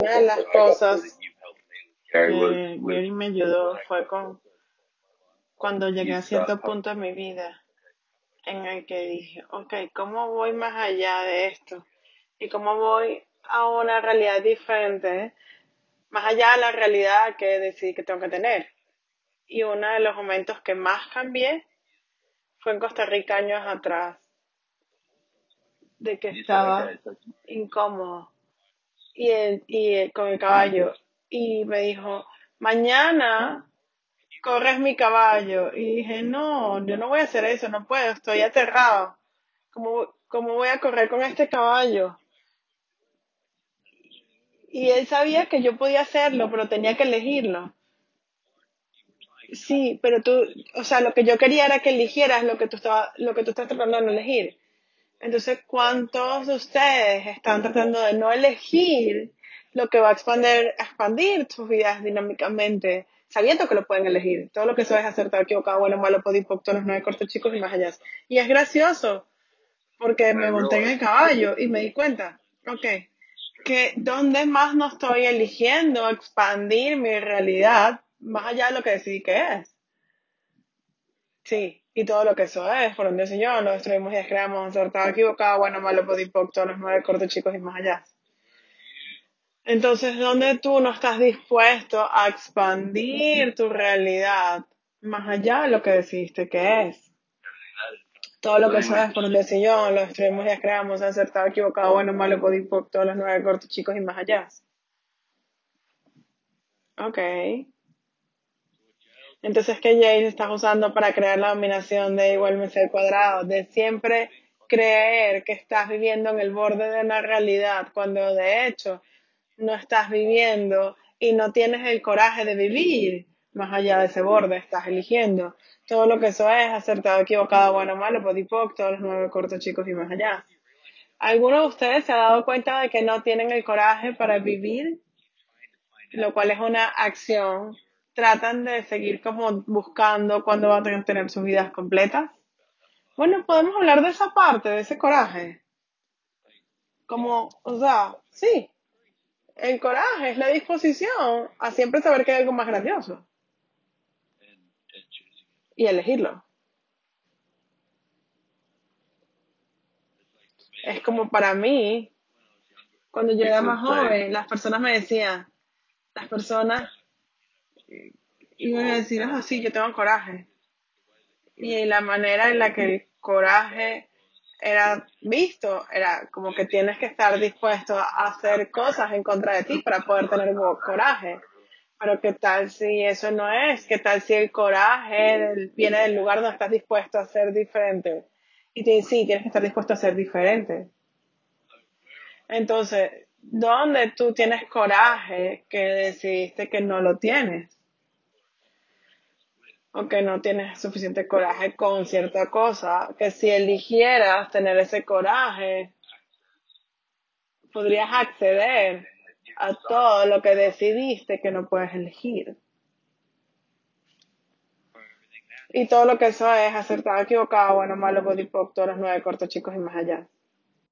Una de las cosas que Gary me ayudó fue con cuando llegué a cierto punto en mi vida en el que dije, ok, ¿cómo voy más allá de esto? ¿Y cómo voy a una realidad diferente, más allá de la realidad que decidí que tengo que tener? Y uno de los momentos que más cambié fue en Costa Rica años atrás, de que estaba incómodo y, el- y el- con el caballo. Y me dijo, mañana corres mi caballo. Y dije, no, yo no voy a hacer eso, no puedo, estoy aterrado. ¿Cómo, cómo voy a correr con este caballo? Y él sabía que yo podía hacerlo, pero tenía que elegirlo. Sí, pero tú, o sea, lo que yo quería era que eligieras lo que tú estaba, lo que tú estás tratando de no elegir. Entonces, ¿cuántos de ustedes están tratando de no elegir lo que va a expandir, expandir sus vidas dinámicamente, sabiendo que lo pueden elegir? Todo lo que sabes hacer, tal, equivocado, bueno, malo, podipo, todos los nueve cortos chicos y más allá. Y es gracioso, porque me monté en el caballo y me di cuenta, ok, que dónde más no estoy eligiendo expandir mi realidad más allá de lo que decidí que es. Sí, y todo lo que eso es, por donde Señor, nos destruimos y descreamos, acertado, equivocado, bueno, malo, podipo, todos los nueve cortos chicos y más allá. Entonces, ¿dónde tú no estás dispuesto a expandir tu realidad más allá de lo que decidiste que es? Todo lo que sabes por donde Señor, lo destruimos y descreamos, acertado, equivocado, bueno, malo, podipo, todos los nueve cortos chicos y más allá. Ok. Entonces, ¿qué Jace estás usando para crear la dominación de igual menos al cuadrado? De siempre creer que estás viviendo en el borde de una realidad, cuando de hecho no estás viviendo y no tienes el coraje de vivir más allá de ese borde, estás eligiendo. Todo lo que eso es, acertado, equivocado, bueno, malo, podipoc, todos los nueve cortos chicos y más allá. ¿Alguno de ustedes se ha dado cuenta de que no tienen el coraje para vivir? Lo cual es una acción. Tratan de seguir como buscando cuándo van a tener sus vidas completas. Bueno, podemos hablar de esa parte, de ese coraje. Como, o sea, sí, el coraje es la disposición a siempre saber que hay algo más grandioso y elegirlo. Es como para mí, cuando yo era más joven, las personas me decían, las personas iban a decir, ah, sí, yo tengo coraje. Y la manera en la que el coraje era visto era como que tienes que estar dispuesto a hacer cosas en contra de ti para poder tener co- coraje. Pero qué tal si eso no es, qué tal si el coraje viene del lugar donde estás dispuesto a ser diferente. Y te, sí, tienes que estar dispuesto a ser diferente. Entonces, ¿dónde tú tienes coraje que decidiste que no lo tienes? O que no tienes suficiente coraje con cierta cosa, que si eligieras tener ese coraje, podrías acceder a todo lo que decidiste que no puedes elegir. Y todo lo que eso es acertado, equivocado, bueno, malo, body pop, todos los nueve cortos chicos y más allá.